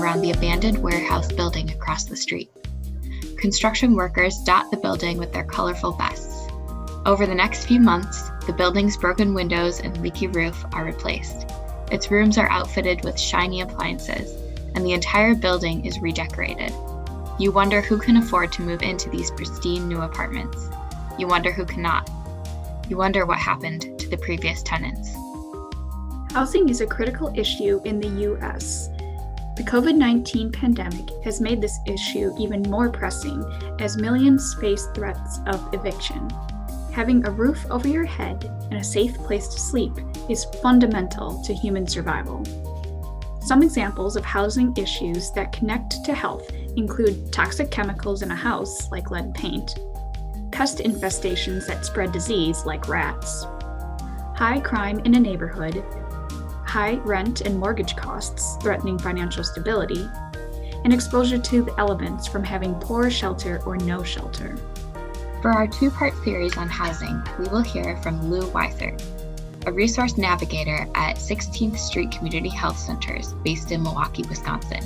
around the abandoned warehouse building across the street. Construction workers dot the building with their colorful vests. Over the next few months, the building's broken windows and leaky roof are replaced. Its rooms are outfitted with shiny appliances, and the entire building is redecorated. You wonder who can afford to move into these pristine new apartments. You wonder who cannot. You wonder what happened to the previous tenants. Housing is a critical issue in the U.S. The COVID 19 pandemic has made this issue even more pressing as millions face threats of eviction. Having a roof over your head and a safe place to sleep is fundamental to human survival. Some examples of housing issues that connect to health include toxic chemicals in a house, like lead paint, pest infestations that spread disease, like rats, high crime in a neighborhood, high rent and mortgage costs threatening financial stability, and exposure to the elements from having poor shelter or no shelter. For our two part series on housing, we will hear from Lou Weissert, a resource navigator at 16th Street Community Health Centers based in Milwaukee, Wisconsin.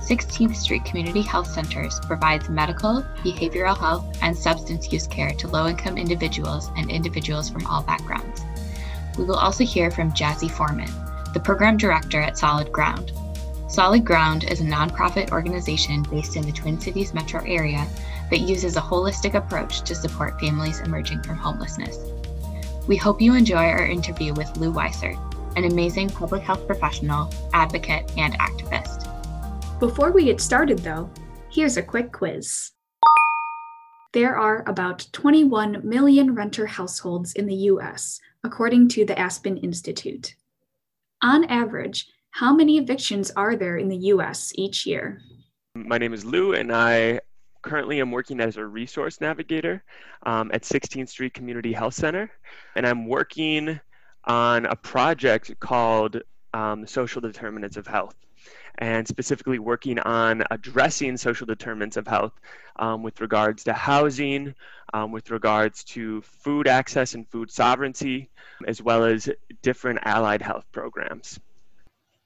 16th Street Community Health Centers provides medical, behavioral health, and substance use care to low income individuals and individuals from all backgrounds. We will also hear from Jazzy Foreman, the program director at Solid Ground. Solid Ground is a nonprofit organization based in the Twin Cities metro area that uses a holistic approach to support families emerging from homelessness. We hope you enjoy our interview with Lou Weissert, an amazing public health professional, advocate, and activist. Before we get started, though, here's a quick quiz. There are about 21 million renter households in the US, according to the Aspen Institute. On average, how many evictions are there in the US each year? My name is Lou, and I currently am working as a resource navigator um, at 16th Street Community Health Center. And I'm working on a project called um, Social Determinants of Health and specifically working on addressing social determinants of health um, with regards to housing, um, with regards to food access and food sovereignty, as well as different allied health programs.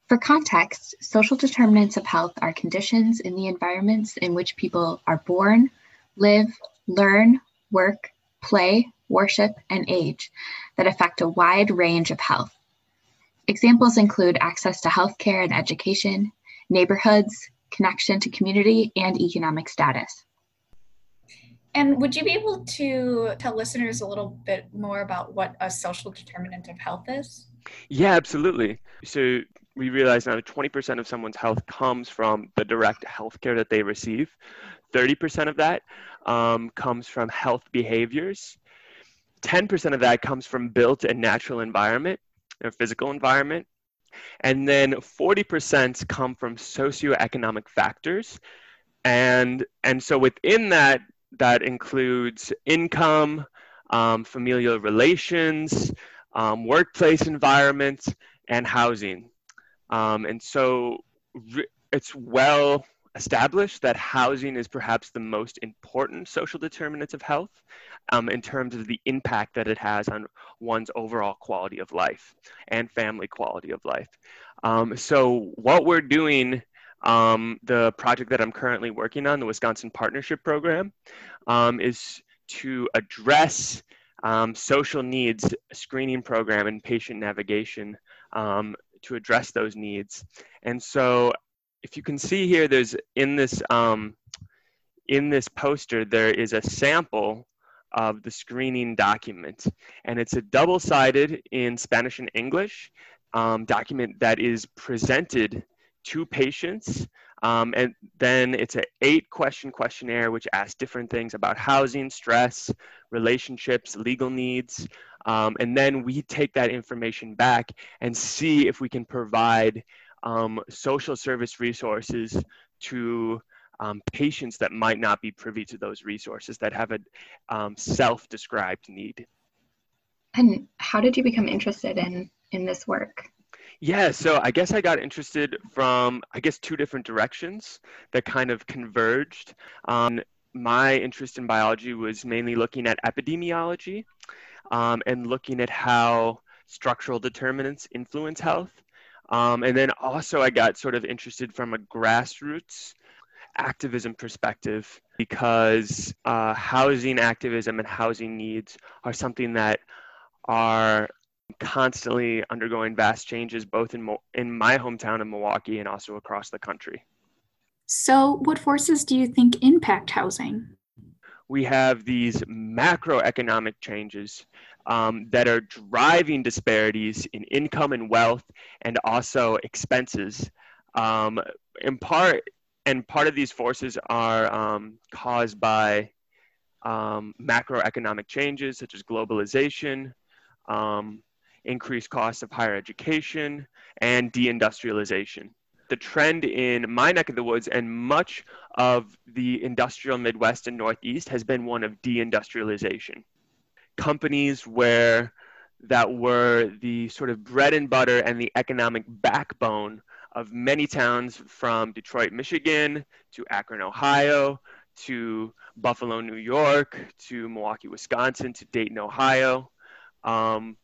For context, social determinants of health are conditions in the environments in which people are born, live, learn, work, play, worship, and age that affect a wide range of health. Examples include access to healthcare and education, neighborhoods, connection to community, and economic status. And would you be able to tell listeners a little bit more about what a social determinant of health is? Yeah, absolutely. So we realize now that 20% of someone's health comes from the direct health care that they receive. 30% of that um, comes from health behaviors. 10% of that comes from built and natural environment, or physical environment. And then 40% come from socioeconomic factors. And, and so within that, that includes income, um, familial relations, um, workplace environments, and housing. Um, and so re- it's well established that housing is perhaps the most important social determinant of health um, in terms of the impact that it has on one's overall quality of life and family quality of life. Um, so, what we're doing, um, the project that I'm currently working on, the Wisconsin Partnership Program, um, is to address um, social needs screening program and patient navigation um, to address those needs. And so if you can see here, there's in this, um, in this poster, there is a sample of the screening document. And it's a double-sided in Spanish and English um, document that is presented to patients. Um, and then it's an eight question questionnaire which asks different things about housing, stress, relationships, legal needs, um, and then we take that information back and see if we can provide um, social service resources to um, patients that might not be privy to those resources that have a um, self-described need. And how did you become interested in, in this work? Yeah, so I guess I got interested from, I guess, two different directions that kind of converged. Um, my interest in biology was mainly looking at epidemiology um, and looking at how structural determinants influence health. Um, and then also, I got sort of interested from a grassroots activism perspective because uh, housing activism and housing needs are something that are constantly undergoing vast changes both in, Mo- in my hometown of Milwaukee and also across the country. So, what forces do you think impact housing? We have these macroeconomic changes um, that are driving disparities in income and wealth and also expenses. Um, in part, and part of these forces are um, caused by um, macroeconomic changes such as globalization, um, increased costs of higher education, and deindustrialization. The trend in my neck of the woods and much of the industrial Midwest and Northeast has been one of deindustrialization. Companies where that were the sort of bread and butter and the economic backbone of many towns from Detroit, Michigan to Akron, Ohio to Buffalo, New York to Milwaukee, Wisconsin to Dayton, Ohio. Um,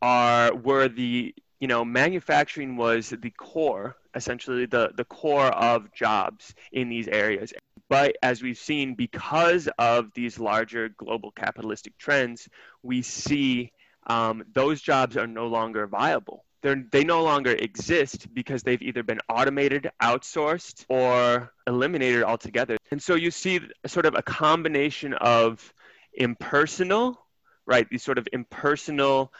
are were the you know manufacturing was the core essentially the the core of jobs in these areas but as we've seen because of these larger global capitalistic trends we see um, those jobs are no longer viable they're, they no longer exist because they've either been automated, outsourced, or eliminated altogether. And so you see sort of a combination of impersonal, right? These sort of impersonal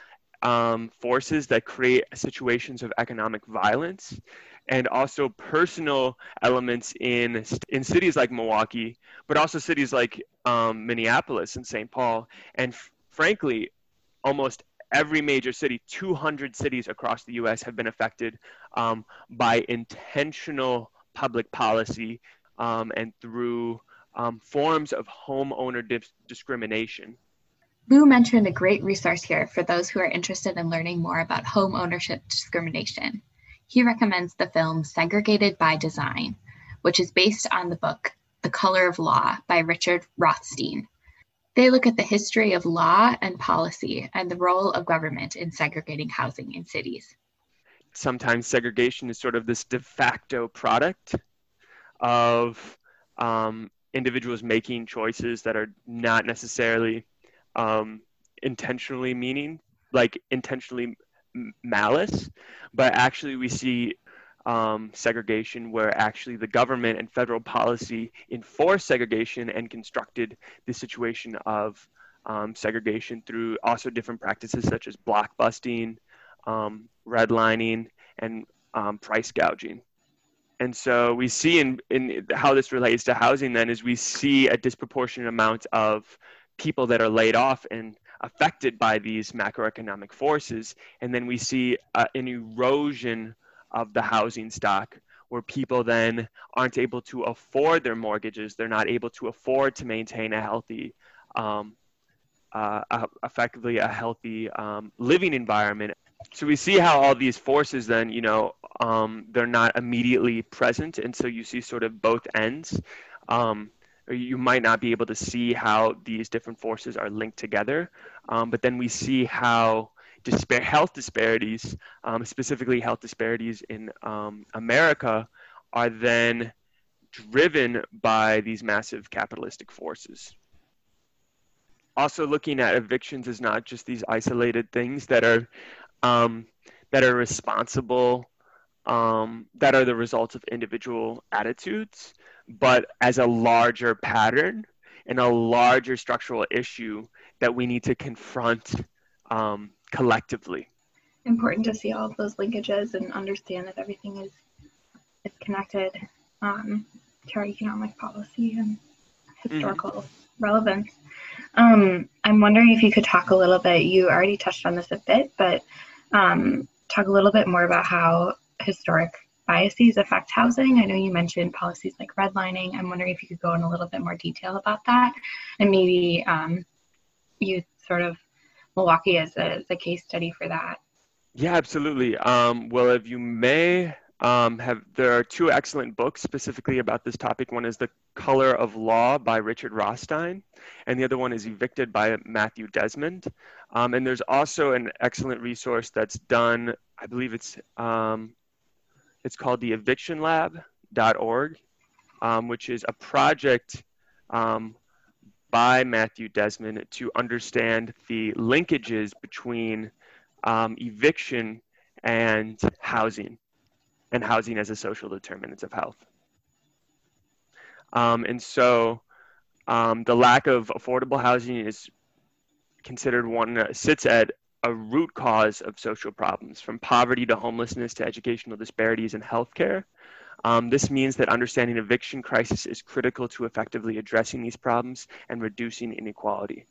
um, forces that create situations of economic violence and also personal elements in in cities like Milwaukee, but also cities like um, Minneapolis and St. Paul, and f- frankly, almost every major city, 200 cities across the U.S. have been affected um, by intentional public policy um, and through um, forms of homeowner dis- discrimination. Lou mentioned a great resource here for those who are interested in learning more about home ownership discrimination. He recommends the film Segregated by Design, which is based on the book The Color of Law by Richard Rothstein, they look at the history of law and policy and the role of government in segregating housing in cities. Sometimes segregation is sort of this de facto product of um, individuals making choices that are not necessarily um, intentionally meaning, like intentionally malice, but actually we see um, segregation where actually the government and federal policy enforced segregation and constructed the situation of um, segregation through also different practices such as blockbusting, um, redlining, and um, price gouging. And so we see in, in how this relates to housing then is we see a disproportionate amount of people that are laid off and affected by these macroeconomic forces. And then we see uh, an erosion of the housing stock where people then aren't able to afford their mortgages they're not able to afford to maintain a healthy um, uh, effectively a healthy um, living environment so we see how all these forces then you know um, they're not immediately present and so you see sort of both ends um, or you might not be able to see how these different forces are linked together um, but then we see how dispar- health disparities, um, specifically health disparities in um, America, are then driven by these massive capitalistic forces. Also, looking at evictions is not just these isolated things that are um, that are responsible, um, that are the results of individual attitudes, but as a larger pattern and a larger structural issue that we need to confront um, collectively. Important to see all of those linkages and understand that everything is is connected um, to our economic policy and historical mm-hmm. relevance. Um, I'm wondering if you could talk a little bit. You already touched on this a bit, but um, talk a little bit more about how historic biases affect housing. I know you mentioned policies like redlining. I'm wondering if you could go in a little bit more detail about that, and maybe um, you sort of Milwaukee as a, as a case study for that. Yeah, absolutely. Um, well, if you may um, have, there are two excellent books specifically about this topic. One is The Color of Law by Richard Rothstein, and the other one is Evicted by Matthew Desmond. Um, and there's also an excellent resource that's done I believe it's um, it's called the evictionlab.org, um, which is a project um, by Matthew Desmond to understand the linkages between um, eviction and housing, and housing as a social determinant of health. Um, and so um, the lack of affordable housing is considered one that sits at a root cause of social problems, from poverty to homelessness to educational disparities in healthcare. Um, this means that understanding eviction crisis is critical to effectively addressing these problems and reducing inequality.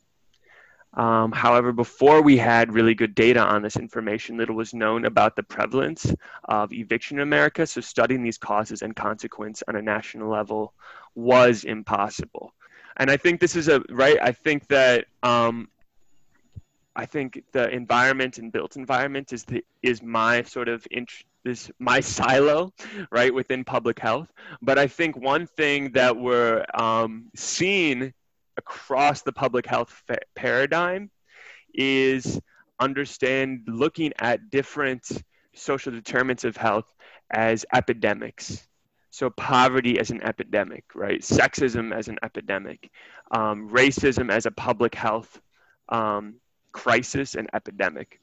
Um, however, before we had really good data on this information, little was known about the prevalence of eviction in America. So, studying these causes and consequence on a national level was impossible. And I think this is a right. I think that um, I think the environment and built environment is the is my sort of int- is my silo, right within public health. But I think one thing that we're um, seeing across the public health fa- paradigm is understand looking at different social determinants of health as epidemics. So poverty as an epidemic, right? Sexism as an epidemic, um, racism as a public health um, crisis and epidemic.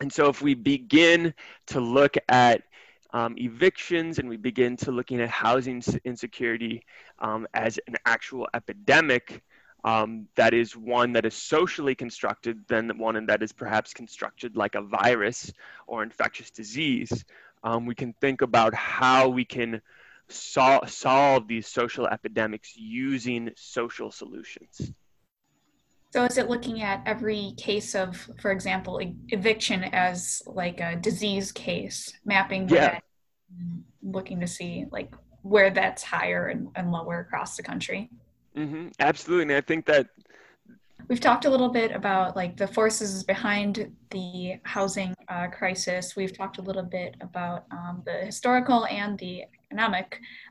And so if we begin to look at um, evictions and we begin to looking at housing insecurity um, as an actual epidemic, um, that is one that is socially constructed than one that is perhaps constructed like a virus or infectious disease. Um, we can think about how we can sol- solve these social epidemics using social solutions. So is it looking at every case of, for example, eviction as like a disease case, mapping yeah. that, looking to see like where that's higher and, and lower across the country? Mm-hmm. Absolutely, and I think that we've talked a little bit about like the forces behind the housing uh, crisis. We've talked a little bit about um, the historical and the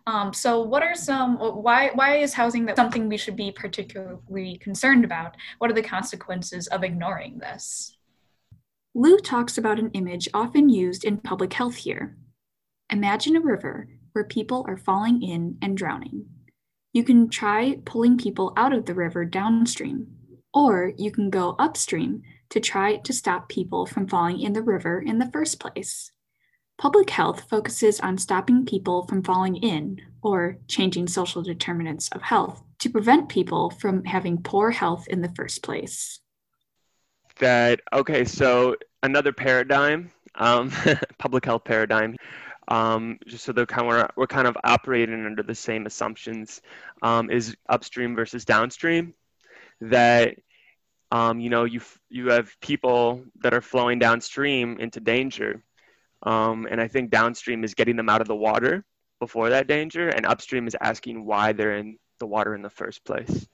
Um, so, what are some? Why why is housing that something we should be particularly concerned about? What are the consequences of ignoring this? Lou talks about an image often used in public health here. Imagine a river where people are falling in and drowning. You can try pulling people out of the river downstream, or you can go upstream to try to stop people from falling in the river in the first place. Public health focuses on stopping people from falling in or changing social determinants of health to prevent people from having poor health in the first place. That, okay, so another paradigm, um, public health paradigm, um, just so they're kind of, we're kind of operating under the same assumptions, um, is upstream versus downstream. That um, you know you you have people that are flowing downstream into danger um, and I think downstream is getting them out of the water before that danger, and upstream is asking why they're in the water in the first place.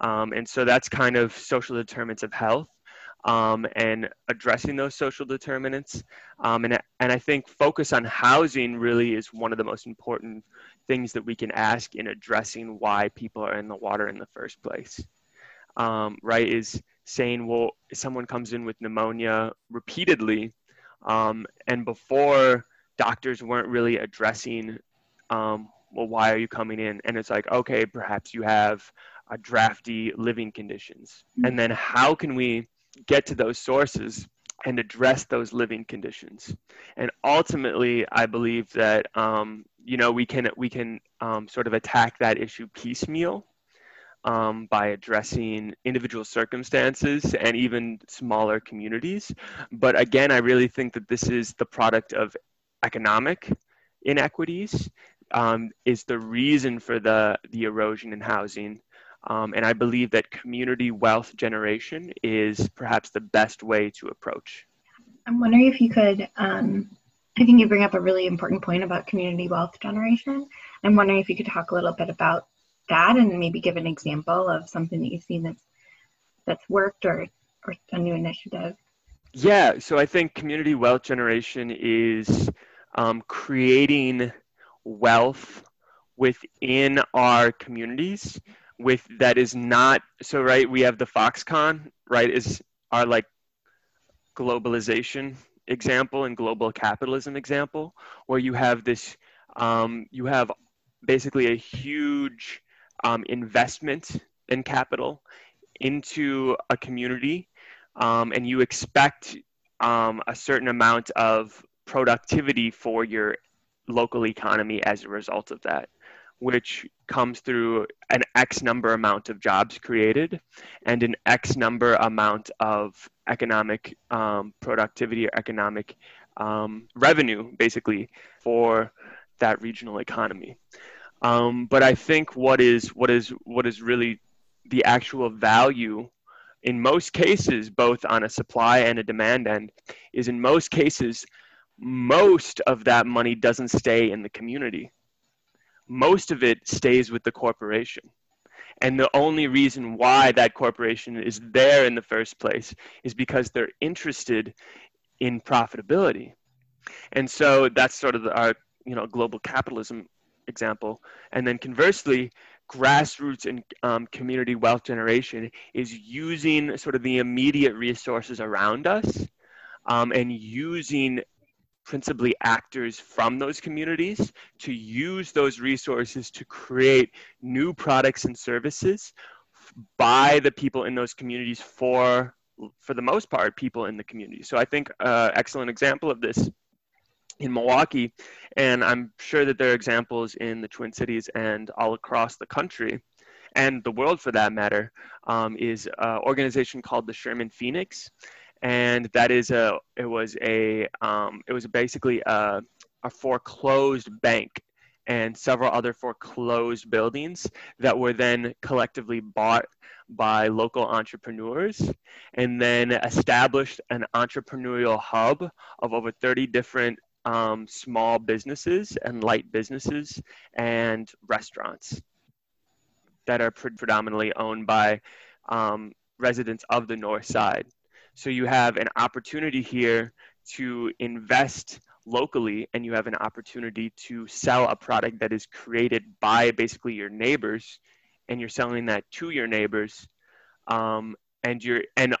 Um, and so that's kind of social determinants of health um, and addressing those social determinants. Um, and, and I think focus on housing really is one of the most important things that we can ask in addressing why people are in the water in the first place. Um, right? Is saying, well, if someone comes in with pneumonia repeatedly, um, and before, doctors weren't really addressing, um, well, why are you coming in? And it's like, okay, perhaps you have a drafty living conditions. Mm-hmm. And then how can we get to those sources and address those living conditions? And ultimately, I believe that, um, you know, we can, we can um, sort of attack that issue piecemeal um, by addressing individual circumstances and even smaller communities. But again, I really think that this is the product of economic inequities, um, is the reason for the, the erosion in housing. Um, and I believe that community wealth generation is perhaps the best way to approach. I'm wondering if you could, um, I think you bring up a really important point about community wealth generation. I'm wondering if you could talk a little bit about that and maybe give an example of something that you've seen that's that's worked or or a new initiative? Yeah so i think community wealth generation is um, creating wealth within our communities with that is not so right we have the foxconn right is our like globalization example and global capitalism example, where you have this, um, you have basically a huge um, investment in capital into a community, um, and you expect um, a certain amount of productivity for your local economy as a result of that, which comes through an X number amount of jobs created and an X number amount of economic um, productivity or economic um, revenue, basically, for that regional economy. Um, but I think what is what is what is really the actual value in most cases, both on a supply and a demand end, is in most cases, most of that money doesn't stay in the community. Most of it stays with the corporation. And the only reason why that corporation is there in the first place is because they're interested in profitability. And so that's sort of our you know global capitalism example. And then conversely, grassroots and um, community wealth generation is using sort of the immediate resources around us um, and using principally actors from those communities to use those resources to create new products and services by the people in those communities for for the most part people in the community so i think uh, excellent example of this in Milwaukee, and I'm sure that there are examples in the Twin Cities and all across the country, and the world for that matter, um, is an organization called the Sherman Phoenix, and that is a it was a um, it was basically a, a foreclosed bank and several other foreclosed buildings that were then collectively bought by local entrepreneurs and then established an entrepreneurial hub of over 30 different um, small businesses and light businesses and restaurants that are pre- predominantly owned by um, residents of the north side. So you have an opportunity here to invest locally and you have an opportunity to sell a product that is created by basically your neighbors and you're selling that to your neighbors um, and you're and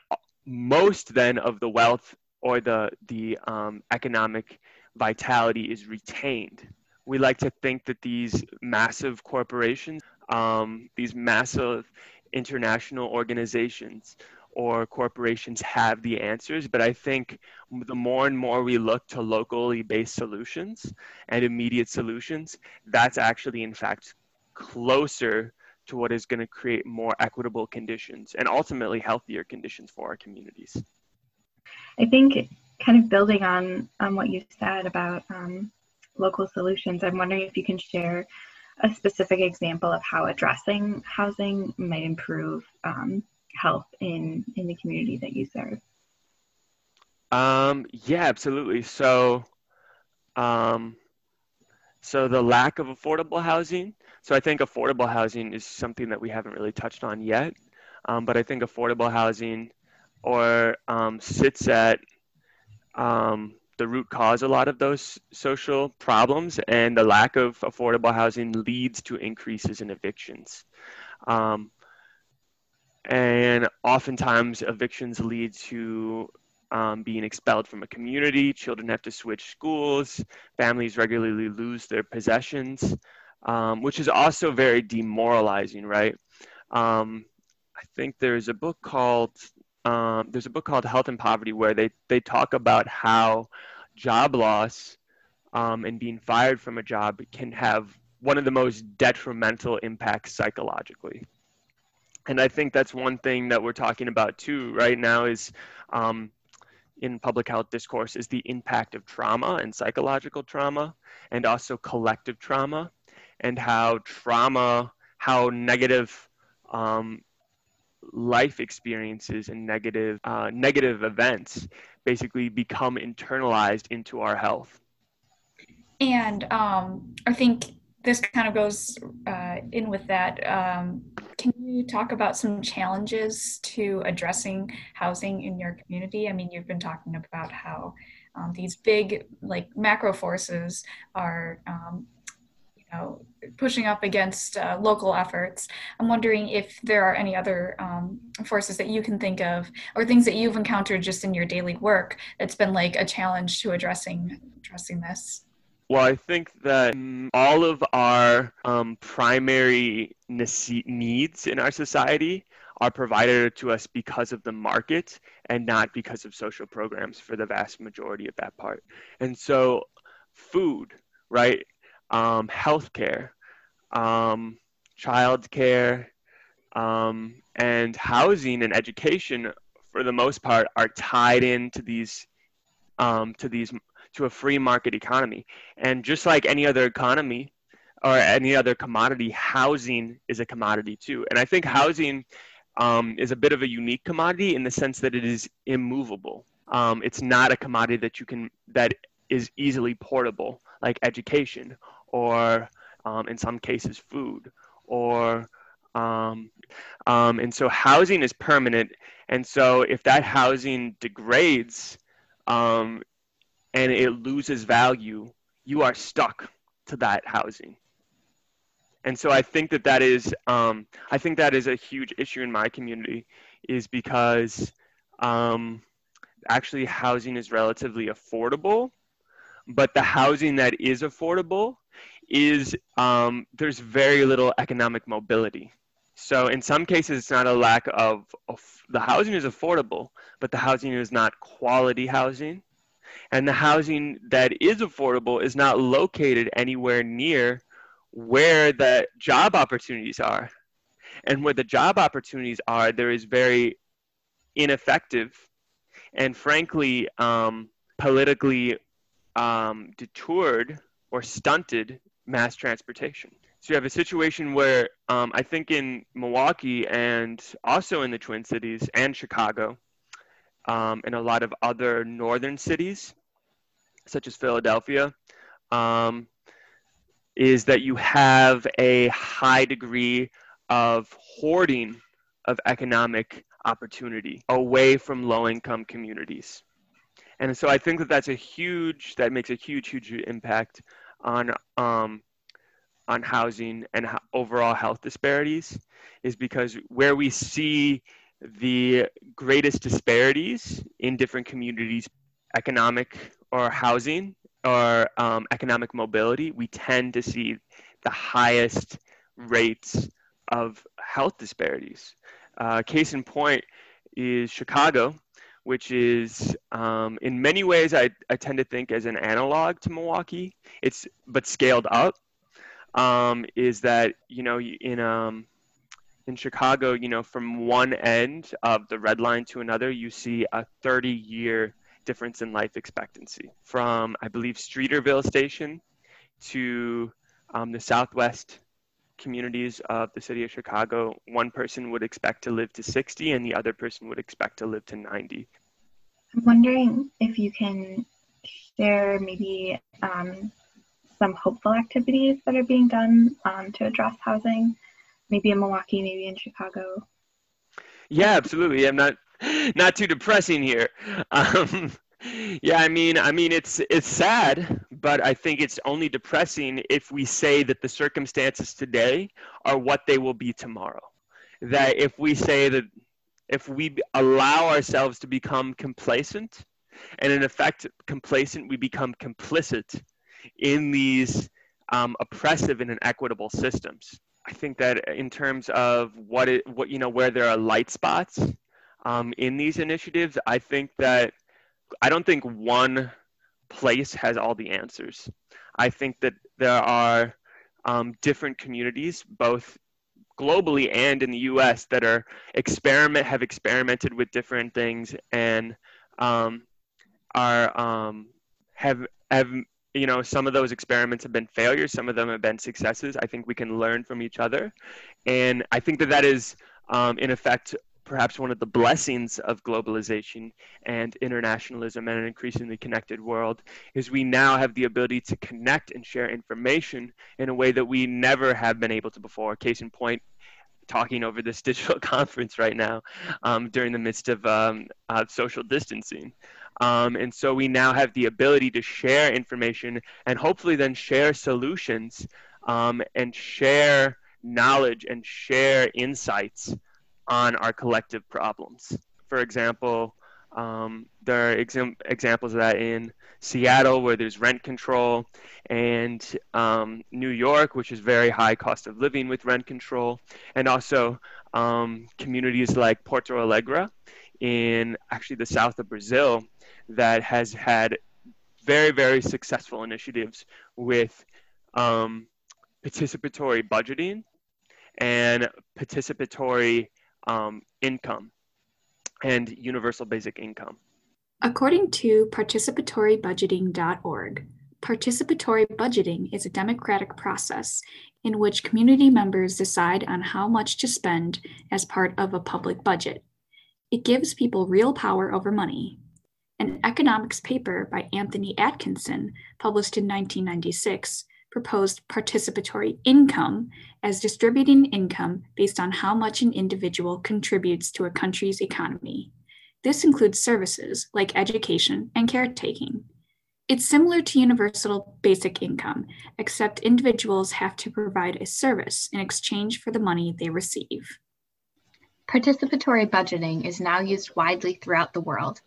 most then of the wealth or the the um, economic vitality is retained. We like to think that these massive corporations, um, these massive international organizations or corporations have the answers, but I think the more and more we look to locally based solutions and immediate solutions, that's actually, in fact, closer to what is going to create more equitable conditions and ultimately healthier conditions for our communities. I think kind of building on on what you said about um, local solutions, I'm wondering if you can share a specific example of how addressing housing might improve um, health in in the community that you serve. Um, yeah, absolutely. So, um, so the lack of affordable housing. So I think affordable housing is something that we haven't really touched on yet. Um, but I think affordable housing or um, sits at um, the root cause a lot of those social problems, and the lack of affordable housing leads to increases in evictions. Um, and oftentimes, evictions lead to um, being expelled from a community. Children have to switch schools. Families regularly lose their possessions, um, which is also very demoralizing, right? Um, I think there's a book called um, there's a book called Health and Poverty where they, they talk about how job loss um, and being fired from a job can have one of the most detrimental impacts psychologically. And I think that's one thing that we're talking about too right now is um, in public health discourse is the impact of trauma and psychological trauma and also collective trauma and how trauma, how negative um, life experiences and negative uh, negative events basically become internalized into our health. And um, I think this kind of goes uh, in with that. Um, can you talk about some challenges to addressing housing in your community? I mean, you've been talking about how um, these big, like macro forces, are, um, you know, pushing up against uh, local efforts. I'm wondering if there are any other um, forces that you can think of or things that you've encountered just in your daily work that's been like a challenge to addressing addressing this. Well, I think that all of our um, primary needs in our society are provided to us because of the market and not because of social programs for the vast majority of that part. And so, food, right? Um, healthcare, um, childcare, um, and housing and education, for the most part, are tied into these um, to these to a free market economy. And just like any other economy or any other commodity, housing is a commodity too. And I think housing um, is a bit of a unique commodity in the sense that it is immovable. Um, it's not a commodity that you can that is easily portable, like education or um, in some cases food or um, um, and so housing is permanent. And so if that housing degrades um, and it loses value, you are stuck to that housing and so I think that that is um, I think that is a huge issue in my community, is because um, actually housing is relatively affordable, but the housing that is affordable is um, there's very little economic mobility. So in some cases, it's not a lack of, of the housing is affordable, but the housing is not quality housing. And the housing that is affordable is not located anywhere near where the job opportunities are. And where the job opportunities are, there is very ineffective and frankly um, politically um, detoured or stunted mass transportation. So you have a situation where um, I think in Milwaukee and also in the Twin Cities and Chicago um, and a lot of other northern cities, such as Philadelphia, um, is that you have a high degree of hoarding of economic opportunity away from low income communities. And so I think that that's a huge, that makes a huge, huge impact on, um, on housing and overall health disparities is because where we see the greatest disparities in different communities, economic or housing, or um, economic mobility, we tend to see the highest rates of health disparities. Uh, case in point is Chicago, which is um, in many ways I, I tend to think as an analog to Milwaukee. It's but scaled up. Um, is that you know in um, in Chicago, you know, from one end of the red line to another, you see a 30 year difference in life expectancy from, I believe, Streeterville Station to um, the southwest communities of the city of Chicago. One person would expect to live to 60, and the other person would expect to live to 90. I'm wondering if you can share maybe um, some hopeful activities that are being done um, to address housing, maybe in Milwaukee, maybe in Chicago. Yeah, absolutely. I'm not not too depressing here. Um, yeah, I mean, I mean, it's it's sad, but I think it's only depressing if we say that the circumstances today are what they will be tomorrow. That if we say that if we allow ourselves to become complacent, and in effect, complacent, we become complicit in these um, oppressive and inequitable systems. I think that in terms of what it, what you know, where there are light spots um, in these initiatives, I think that I don't think one place has all the answers. I think that there are um, different communities, both globally and in the U.S., that are experiment have experimented with different things and um, are um, have have you know some of those experiments have been failures, some of them have been successes. I think we can learn from each other, and I think that that is um, in effect perhaps one of the blessings of globalization and internationalism and an increasingly connected world is we now have the ability to connect and share information in a way that we never have been able to before. Case in point, talking over this digital conference right now um, during the midst of um, uh, social distancing. Um, and so we now have the ability to share information and hopefully then share solutions um, and share knowledge and share insights on our collective problems. For example, um, there are exam- examples of that in Seattle, where there's rent control, and um, New York, which is very high cost of living with rent control, and also um, communities like Porto Alegre in actually the south of Brazil that has had very, very successful initiatives with um, participatory budgeting and participatory um, income and universal basic income. According to participatorybudgeting.org, participatory budgeting is a democratic process in which community members decide on how much to spend as part of a public budget. It gives people real power over money. An economics paper by Anthony Atkinson, published in 1996, proposed participatory income as distributing income based on how much an individual contributes to a country's economy. This includes services like education and caretaking. It's similar to universal basic income, except individuals have to provide a service in exchange for the money they receive. Participatory budgeting is now used widely throughout the world,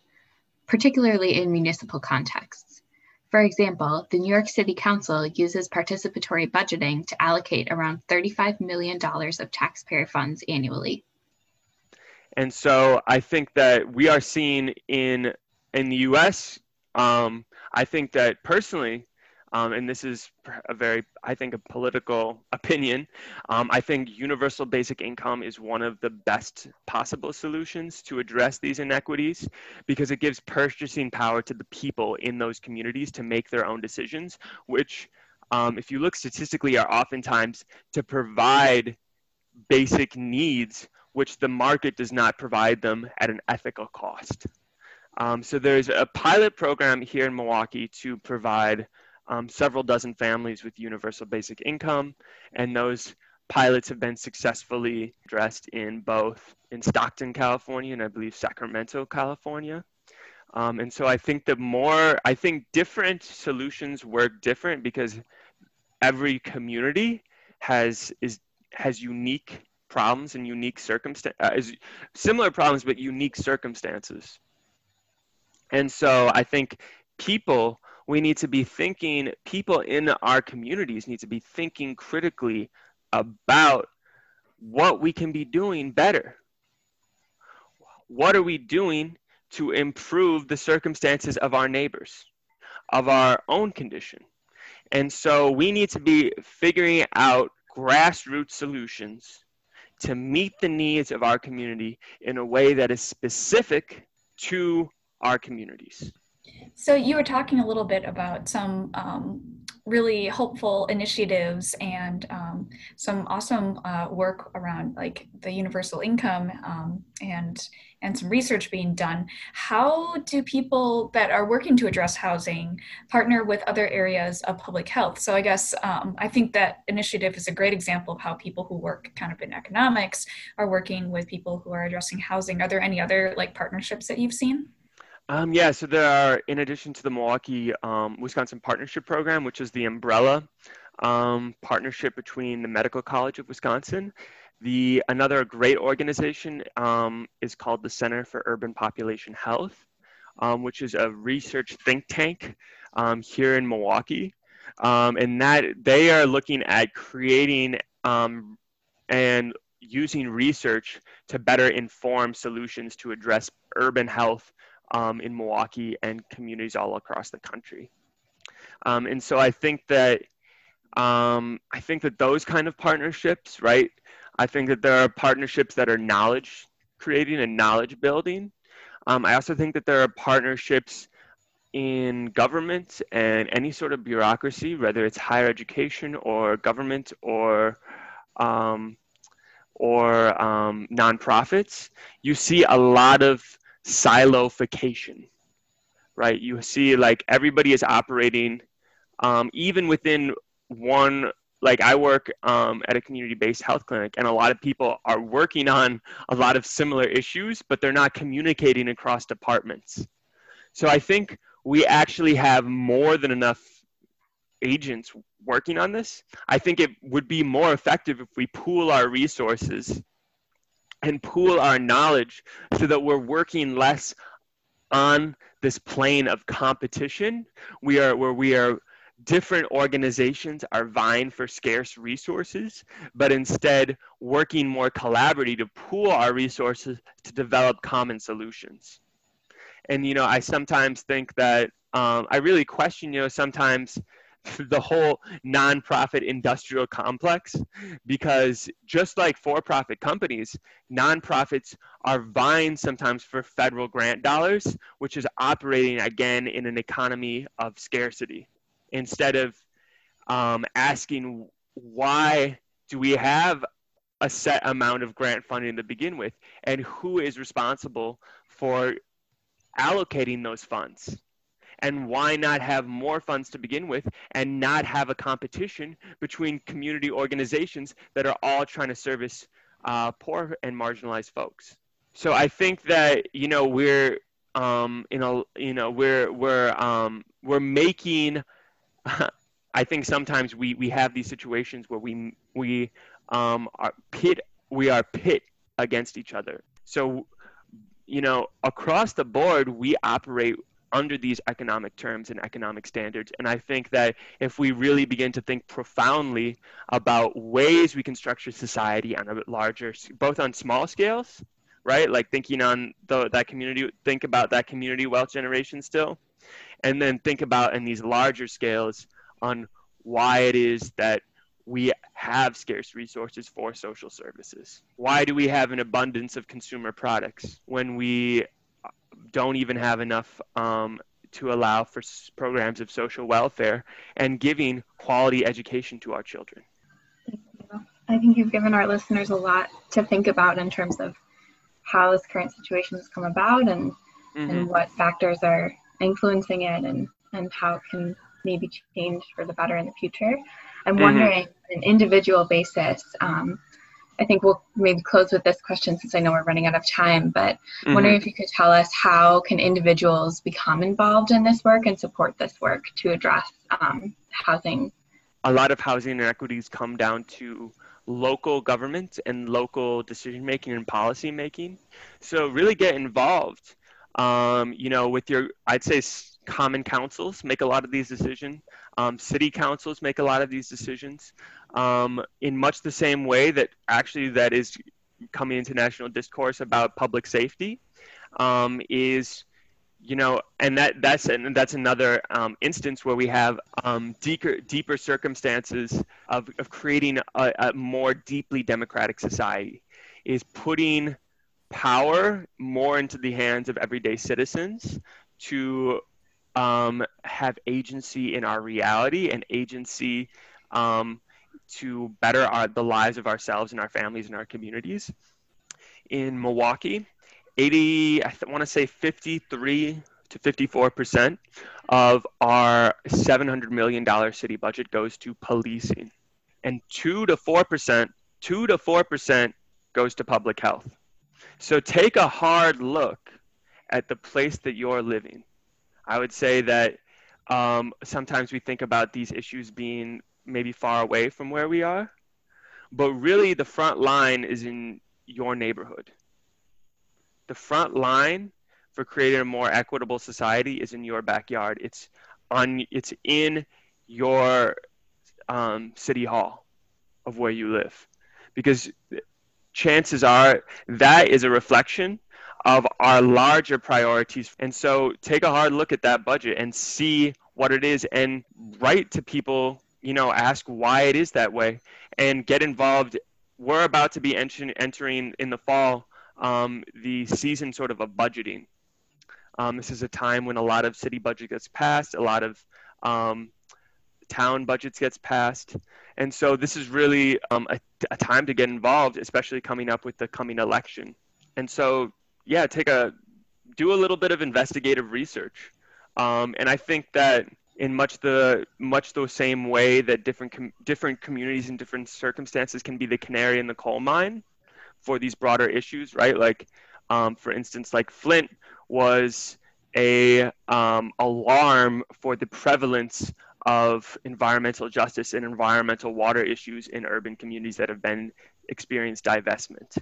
particularly in municipal contexts. For example, the New York City Council uses participatory budgeting to allocate around $35 million of taxpayer funds annually. And so I think that we are seeing in in the U.S. Um, I think that personally, um, and this is a very, I think, a political opinion. Um, I think universal basic income is one of the best possible solutions to address these inequities because it gives purchasing power to the people in those communities to make their own decisions, which, um, if you look statistically, are oftentimes to provide basic needs which the market does not provide them at an ethical cost. Um, so there's a pilot program here in Milwaukee to provide um, several dozen families with universal basic income, and those pilots have been successfully addressed in both in Stockton, California, and I believe Sacramento, California. Um, and so I think the more, I think different solutions work different because every community has is has unique problems and unique circumstances, uh, similar problems but unique circumstances. And so I think people we need to be thinking, people in our communities need to be thinking critically about what we can be doing better. What are we doing to improve the circumstances of our neighbors, of our own condition? And so we need to be figuring out grassroots solutions to meet the needs of our community in a way that is specific to our communities. So you were talking a little bit about some um, really hopeful initiatives and um, some awesome uh, work around like the universal income um, and and some research being done. How do people that are working to address housing partner with other areas of public health? So I guess um, I think that initiative is a great example of how people who work kind of in economics are working with people who are addressing housing. Are there any other like partnerships that you've seen? Um, yeah, so there are, in addition to the Milwaukee um, Wisconsin Partnership Program, which is the umbrella um, partnership between the Medical College of Wisconsin, the another great organization um, is called the Center for Urban Population Health, um, which is a research think tank um, here in Milwaukee, and that they are looking at creating and using research to better inform solutions to address urban health um, in Milwaukee and communities all across the country. Um, and so I think that um, I think that those kind of partnerships, right? I think that there are partnerships that are knowledge creating and knowledge building. Um, I also think that there are partnerships in government and any sort of bureaucracy, whether it's higher education or government or um, or um, nonprofits. You see a lot of silofication, right? You see like everybody is operating, um, even within one, like I work um, at a community-based health clinic and a lot of people are working on a lot of similar issues, but they're not communicating across departments. So I think we actually have more than enough agents working on this. I think it would be more effective if we pool our resources and pool our knowledge so that we're working less on this plane of competition. We are where we are different organizations are vying for scarce resources but instead working more collaboratively to pool our resources to develop common solutions. And you know i sometimes think that um, i really question you know sometimes the whole nonprofit industrial complex because just like for-profit companies nonprofits are vying sometimes for federal grant dollars which is operating again in an economy of scarcity. Instead of um, asking why do we have a set amount of grant funding to begin with and who is responsible for allocating those funds and why not have more funds to begin with and not have a competition between community organizations that are all trying to service uh, poor and marginalized folks? So i think that you know we're um, you know you know we're we're um, we're making i think sometimes we we have these situations where we we um, are pit we are pit against each other. So you know across the board we operate under these economic terms and economic standards. And I think that if we really begin to think profoundly about ways we can structure society on a larger, both on small scales, right? Like thinking on the, that community, think about that community wealth generation still, and then think about in these larger scales on why it is that we have scarce resources for social services. Why do we have an abundance of consumer products when we don't even have enough um, to allow for programs of social welfare and giving quality education to our children. I think you've given our listeners a lot to think about in terms of how this current situation has come about and mm-hmm. and what factors are influencing it and, and how it can maybe change for the better in the future. I'm mm-hmm. wondering, on an individual basis, um, I think we'll maybe close with this question since I know we're running out of time, but mm-hmm. wondering if you could tell us how can individuals become involved in this work and support this work to address um, housing? A lot of housing inequities come down to local government and local decision making and policy making. So really get involved. Um, you know, with your, I'd say common councils make a lot of these decisions. Um, city councils make a lot of these decisions um, in much the same way that actually that is coming into national discourse about public safety um, is you know and that that's and that's another um, instance where we have um, deeper deeper circumstances of, of creating a, a more deeply democratic society is putting power more into the hands of everyday citizens to um, have agency in our reality and agency um, to better our, the lives of ourselves and our families and our communities. In Milwaukee, 80, I want to say 53 to 54 percent of our 700 million dollar city budget goes to policing, and two to four percent, two to four percent goes to public health. So take a hard look at the place that you're living. I would say that um, sometimes we think about these issues being maybe far away from where we are, but really the front line is in your neighborhood. The front line for creating a more equitable society is in your backyard. It's on. It's in your um, city hall of where you live, because chances are that is a reflection of our larger priorities. And so take a hard look at that budget and see what it is and write to people you know, ask why it is that way and get involved. We're about to be entering, entering in the fall um, the season sort of of budgeting. Um, this is a time when a lot of city budget gets passed, a lot of um, town budgets gets passed, and so this is really um, a, a, time to get involved, especially coming up with the coming election. And so, yeah, take a do a little bit of investigative research, um, and I think that in much the much the same way that different com- different communities and different circumstances can be the canary in the coal mine for these broader issues, right? Like, um, for instance, like Flint was a um, alarm for the prevalence of environmental justice and environmental water issues in urban communities that have been experienced divestment.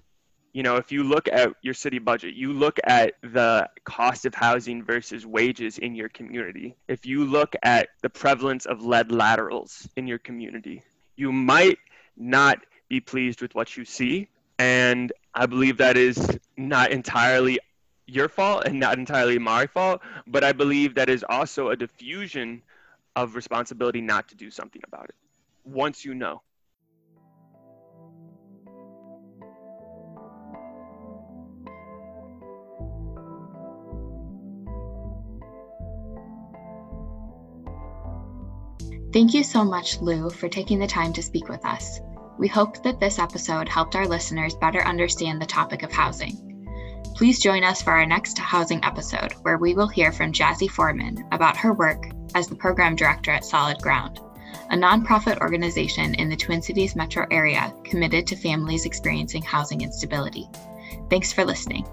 You know, if you look at your city budget, you look at the cost of housing versus wages in your community. If you look at the prevalence of lead laterals in your community, you might not be pleased with what you see. And I believe that is not entirely your fault and not entirely my fault, but I believe that is also a diffusion of responsibility not to do something about it once you know. Thank you so much, Lou, for taking the time to speak with us. We hope that this episode helped our listeners better understand the topic of housing. Please join us for our next housing episode, where we will hear from Jazzy Foreman about her work as the program director at Solid Ground, a nonprofit organization in the Twin Cities metro area committed to families experiencing housing instability. Thanks for listening.